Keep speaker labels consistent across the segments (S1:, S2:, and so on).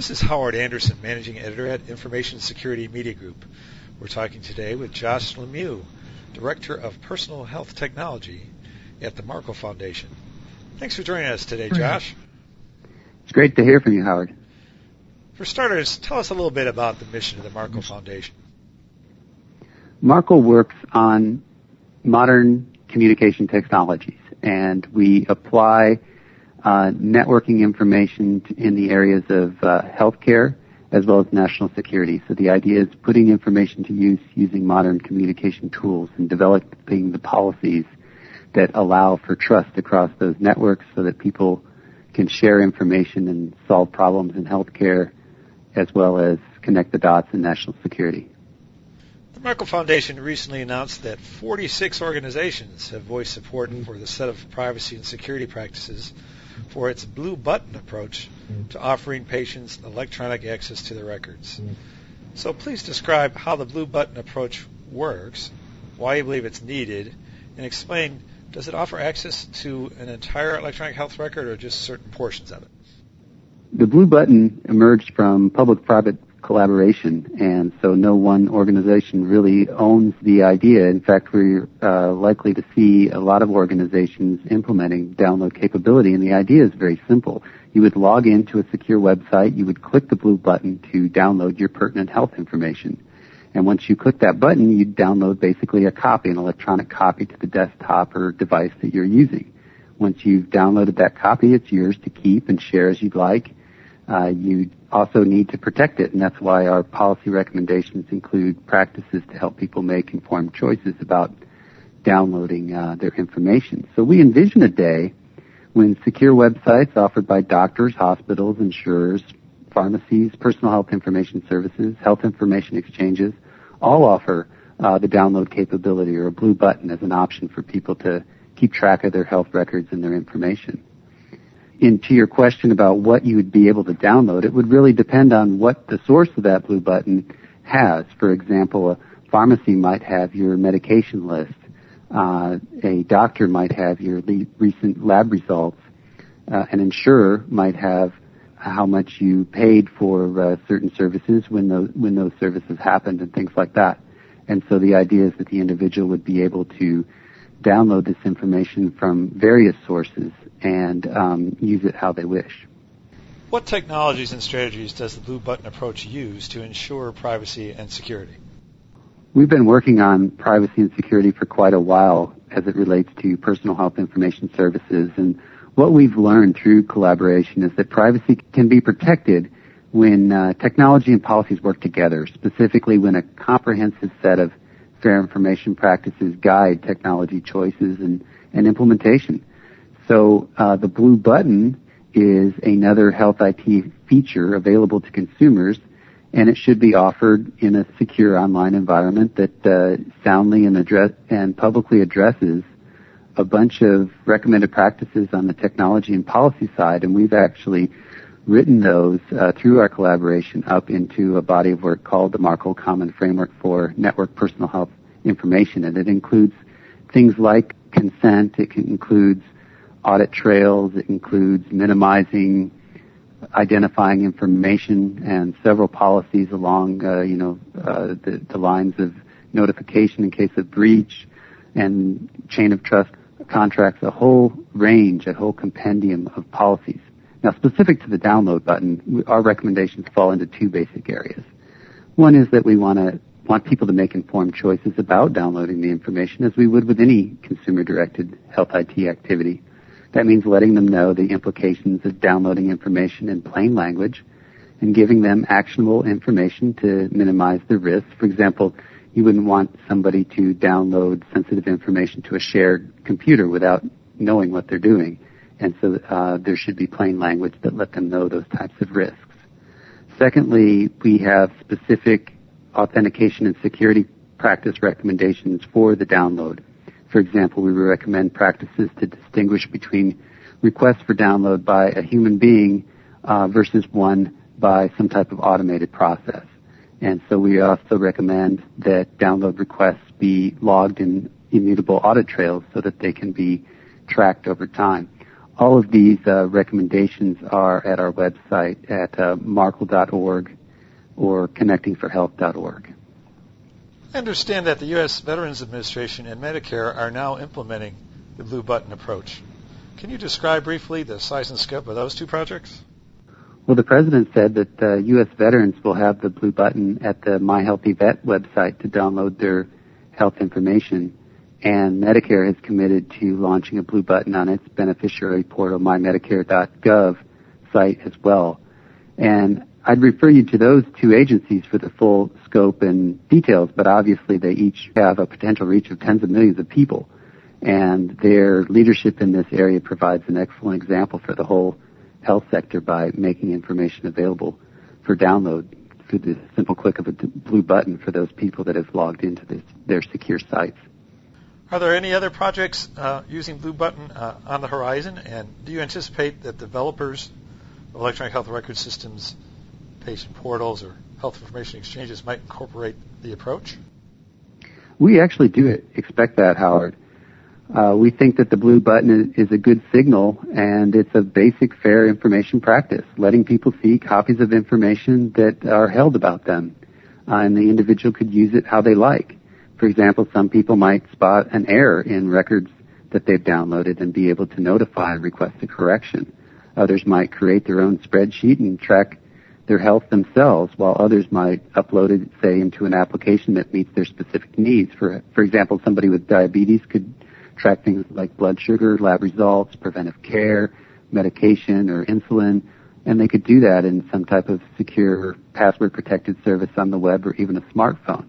S1: This is Howard Anderson, Managing Editor at Information Security Media Group. We're talking today with Josh Lemieux, Director of Personal Health Technology at the Markle Foundation. Thanks for joining us today, Josh.
S2: It's great to hear from you, Howard.
S1: For starters, tell us a little bit about the mission of the Markle Foundation.
S2: Markle works on modern communication technologies, and we apply uh, networking information in the areas of uh, healthcare as well as national security. So the idea is putting information to use using modern communication tools and developing the policies that allow for trust across those networks so that people can share information and solve problems in healthcare as well as connect the dots in national security.
S1: The Markle Foundation recently announced that 46 organizations have voiced support for the set of privacy and security practices for its blue button approach mm-hmm. to offering patients electronic access to their records. Mm-hmm. So please describe how the blue button approach works, why you believe it's needed, and explain does it offer access to an entire electronic health record or just certain portions of it?
S2: The blue button emerged from public-private collaboration, and so no one organization really owns the idea. In fact, we're uh, likely to see a lot of organizations implementing download capability, and the idea is very simple. You would log into a secure website, you would click the blue button to download your pertinent health information. And once you click that button, you download basically a copy, an electronic copy to the desktop or device that you're using. Once you've downloaded that copy, it's yours to keep and share as you'd like. Uh, you also need to protect it, and that's why our policy recommendations include practices to help people make informed choices about downloading uh, their information. So we envision a day when secure websites offered by doctors, hospitals, insurers, pharmacies, personal health information services, health information exchanges, all offer uh, the download capability or a blue button as an option for people to keep track of their health records and their information. Into your question about what you would be able to download, it would really depend on what the source of that blue button has. For example, a pharmacy might have your medication list. Uh, a doctor might have your le- recent lab results. Uh, an insurer might have how much you paid for uh, certain services when those when those services happened and things like that. And so the idea is that the individual would be able to download this information from various sources and um, use it how they wish.
S1: What technologies and strategies does the blue button approach use to ensure privacy and security?
S2: We've been working on privacy and security for quite a while as it relates to personal health information services and what we've learned through collaboration is that privacy can be protected when uh, technology and policies work together, specifically when a comprehensive set of fair information practices guide technology choices and, and implementation. So uh, the blue button is another health IT feature available to consumers, and it should be offered in a secure online environment that uh, soundly and address and publicly addresses a bunch of recommended practices on the technology and policy side, and we've actually written those uh, through our collaboration up into a body of work called the Markle Common Framework for Network Personal Health Information, and it includes things like consent, it includes audit trails, it includes minimizing identifying information and several policies along, uh, you know, uh, the, the lines of notification in case of breach and chain of trust contracts a whole range, a whole compendium of policies. Now, specific to the download button, our recommendations fall into two basic areas. One is that we want to want people to make informed choices about downloading the information as we would with any consumer-directed health IT activity. That means letting them know the implications of downloading information in plain language and giving them actionable information to minimize the risk. For example, you wouldn't want somebody to download sensitive information to a shared computer without knowing what they're doing. And so uh, there should be plain language that let them know those types of risks. Secondly, we have specific authentication and security practice recommendations for the download. For example, we recommend practices to distinguish between requests for download by a human being uh, versus one by some type of automated process. And so we also recommend that download requests be logged in immutable audit trails so that they can be tracked over time. All of these uh, recommendations are at our website at uh, markle.org or connectingforhealth.org.
S1: I understand that the U.S. Veterans Administration and Medicare are now implementing the Blue Button approach. Can you describe briefly the size and scope of those two projects?
S2: Well, the president said that uh, U.S. veterans will have the blue button at the My HealtheVet website to download their health information, and Medicare has committed to launching a blue button on its beneficiary portal, mymedicare.gov site as well. And I'd refer you to those two agencies for the full scope and details, but obviously they each have a potential reach of tens of millions of people. And their leadership in this area provides an excellent example for the whole health sector by making information available for download through the simple click of a blue button for those people that have logged into this, their secure sites.
S1: Are there any other projects uh, using Blue Button uh, on the horizon? And do you anticipate that developers of electronic health record systems, patient portals, or health information exchanges might incorporate the approach?
S2: We actually do expect that, Howard. Uh, we think that the blue button is, a good signal and it's a basic fair information practice, letting people see copies of information that are held about them. Uh, and the individual could use it how they like. For example, some people might spot an error in records that they've downloaded and be able to notify and request a correction. Others might create their own spreadsheet and track their health themselves, while others might upload it, say, into an application that meets their specific needs. For, for example, somebody with diabetes could track things like blood sugar, lab results, preventive care, medication, or insulin, and they could do that in some type of secure, password protected service on the web or even a smartphone.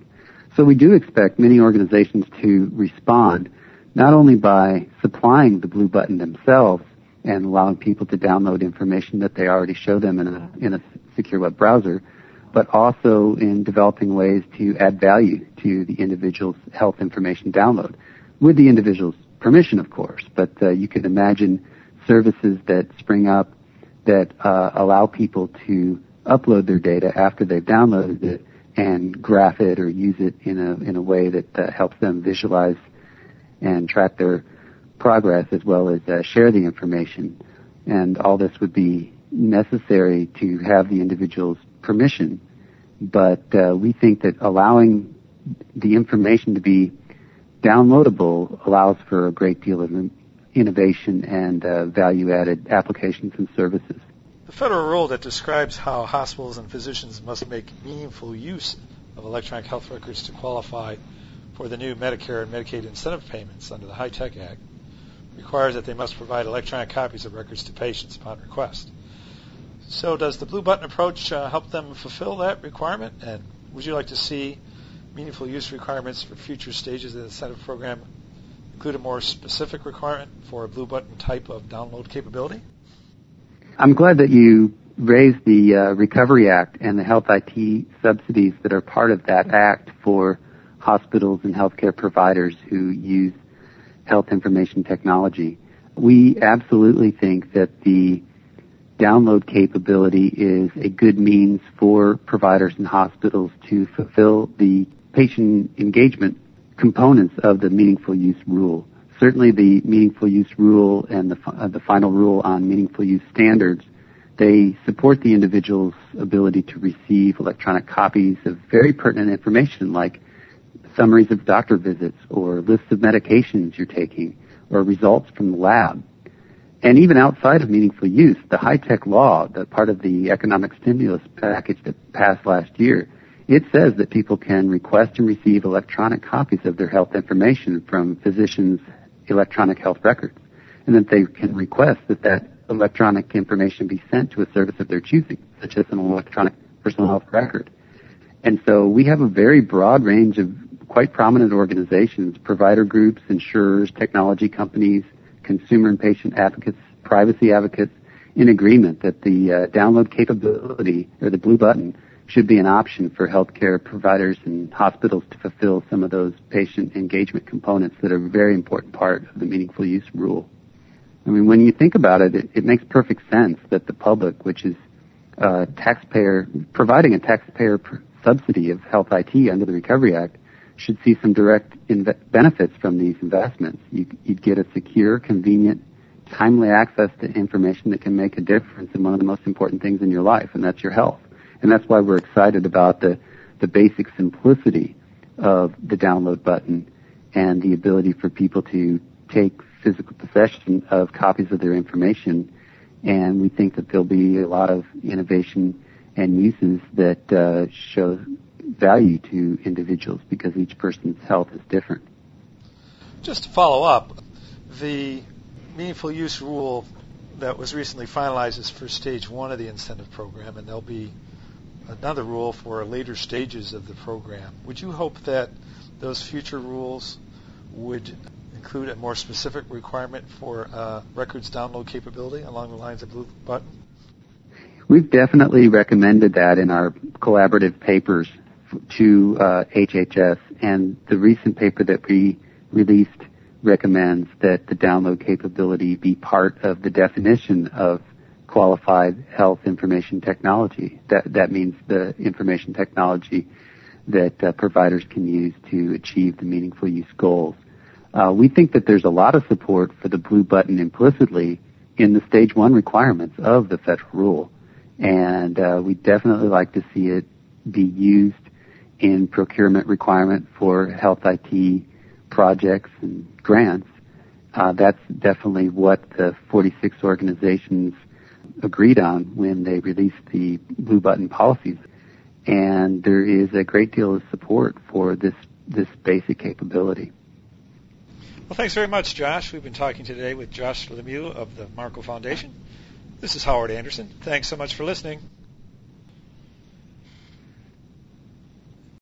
S2: So we do expect many organizations to respond not only by supplying the blue button themselves and allowing people to download information that they already show them in a, in a secure web browser, but also in developing ways to add value to the individual's health information download with the individual's permission, of course. But uh, you can imagine services that spring up that uh, allow people to upload their data after they've downloaded it and graph it or use it in a in a way that uh, helps them visualize and track their progress as well as uh, share the information. And all this would be necessary to have the individual's permission. But uh, we think that allowing the information to be downloadable allows for a great deal of innovation and uh, value-added applications and services.
S1: The federal rule that describes how hospitals and physicians must make meaningful use of electronic health records to qualify for the new Medicare and Medicaid incentive payments under the HITECH Act requires that they must provide electronic copies of records to patients upon request. So does the Blue Button approach uh, help them fulfill that requirement? And would you like to see meaningful use requirements for future stages of the incentive program include a more specific requirement for a blue button type of download capability?
S2: I'm glad that you raised the uh, Recovery Act and the health IT subsidies that are part of that act for hospitals and healthcare providers who use health information technology. We absolutely think that the download capability is a good means for providers and hospitals to fulfill the patient engagement components of the meaningful use rule. Certainly the meaningful use rule and the, uh, the final rule on meaningful use standards, they support the individual's ability to receive electronic copies of very pertinent information like summaries of doctor visits or lists of medications you're taking or results from the lab. And even outside of meaningful use, the HITECH law, the part of the economic stimulus package that passed last year, it says that people can request and receive electronic copies of their health information from physicians' electronic health records, and that they can request that that electronic information be sent to a service of their choosing, such as an electronic personal health record. And so we have a very broad range of quite prominent organizations, provider groups, insurers, technology companies, consumer and patient advocates, privacy advocates, in agreement that the uh, download capability or the blue button should be an option for healthcare providers and hospitals to fulfill some of those patient engagement components that are a very important part of the meaningful use rule. I mean, when you think about it, it, it makes perfect sense that the public, which is uh, taxpayer providing a taxpayer subsidy of health IT under the Recovery Act, should see some direct benefits from these investments. You, would get a secure, convenient timely access to information that can make a difference in one of the most important things in your life, and that's your health. And that's why we're excited about the, the basic simplicity of the download button and the ability for people to take physical possession of copies of their information. And we think that there'll be a lot of innovation and uses that uh, show value to individuals because each person's health is different.
S1: Just to follow up, the meaningful use rule that was recently finalized is for stage one of the incentive program, and there'll be another rule for later stages of the program. Would you hope that those future rules would include a more specific requirement for uh, records download capability along the lines of Blue Button?
S2: We've definitely recommended that in our collaborative papers to uh, HHS, and the recent paper that we released recommends that the download capability be part of the definition of qualified health information technology. That that means the information technology that uh, providers can use to achieve the meaningful use goals. Uh, we think that there's a lot of support for the blue button implicitly in the stage one requirements of the federal rule, and uh, we definitely like to see it be used in procurement requirement for health IT projects and grants. Uh, that's definitely what the 46 organizations agreed on when they released the blue button policies. And there is a great deal of support for this, this basic capability.
S1: Well, thanks very much, Josh. We've been talking today with Josh Lemieux of the Markle Foundation. This is Howard Anderson. Thanks so much for listening.